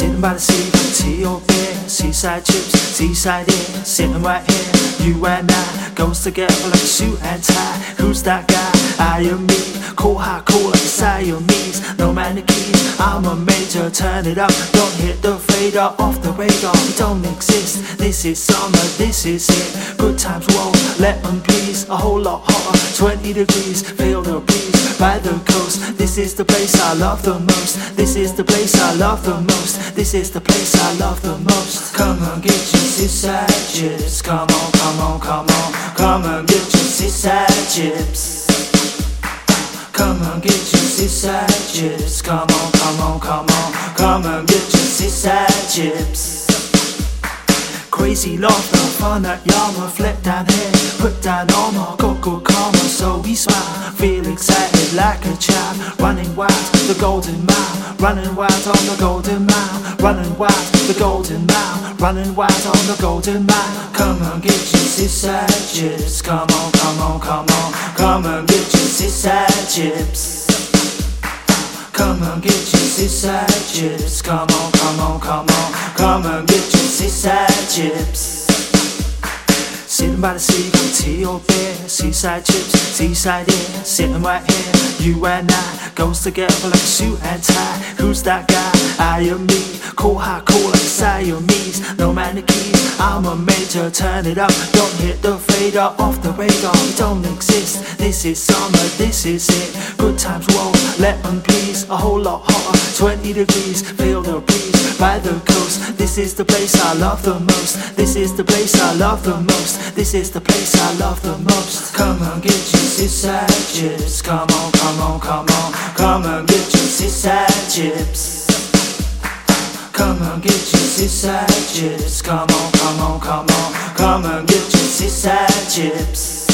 Sitting by the sea, tea or beer, seaside chips, seaside air, sitting right here. You and I goes together like a suit and tie. Who's that guy? I am me. Cool, hot, cool like Siamese. No keys. I'm a major. Turn it up, don't hit the fader off the radar. We don't exist. This is summer, this is it. Good times won't let them please. A whole lot hotter, 20 degrees. Feel the breeze by the coast. This is the place I love the most. This is the place I love the most. This is the place I love the most. Come on, get your seaside chips. Come on, come on, come on. Come on, get your seaside chips. Get your seaside chips. Come on, come on, come on. Come on, get your seaside chips. Crazy love, the fun at Yama, flip down here, put down armor, go go karma, so we smile, feel excited like a child, running wild, the golden mile, running wild on the golden mile, running wild, the golden mile, running wild on the golden mile. Come on, get your seaside chips, come on, come on, come on, come on, get your seaside chips. Come on, get your seaside chips. Come on, come on, come on, come on, get your seaside chips. Sitting by the sea, tea or beer, seaside chips, seaside air, sitting right here. You and I goes together like suit and tie. Who's that guy? I am me. Cool, hot, cool like Siamese. No keys. I'm a major. Turn it up, don't hit the fader off the radar. Don't exist. This is summer, this is it. Good times won't let them please. A whole lot hotter, 20 degrees. Feel the breeze by the coast. This is the place I love the most. This is the place I love the most. This is the place I love the most. Come on, get your seaside chips. Come on, come on, come on. Come on, get your seaside chips. Get your seaside chips. Come on, come on, come on. Come on, get your seaside chips.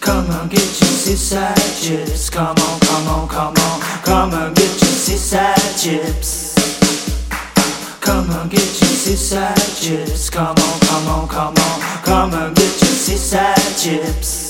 Come on, get your seaside chips. Come on, come on, come on. Come your seaside chips. Come on, get your seaside chips. Come on, come on, come on. Come on, get your seaside chips.